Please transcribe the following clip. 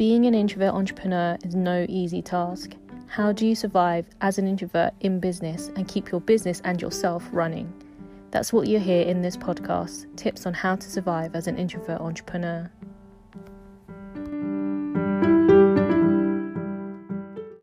Being an introvert entrepreneur is no easy task. How do you survive as an introvert in business and keep your business and yourself running? That's what you hear in this podcast tips on how to survive as an introvert entrepreneur.